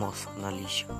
мозг наличного.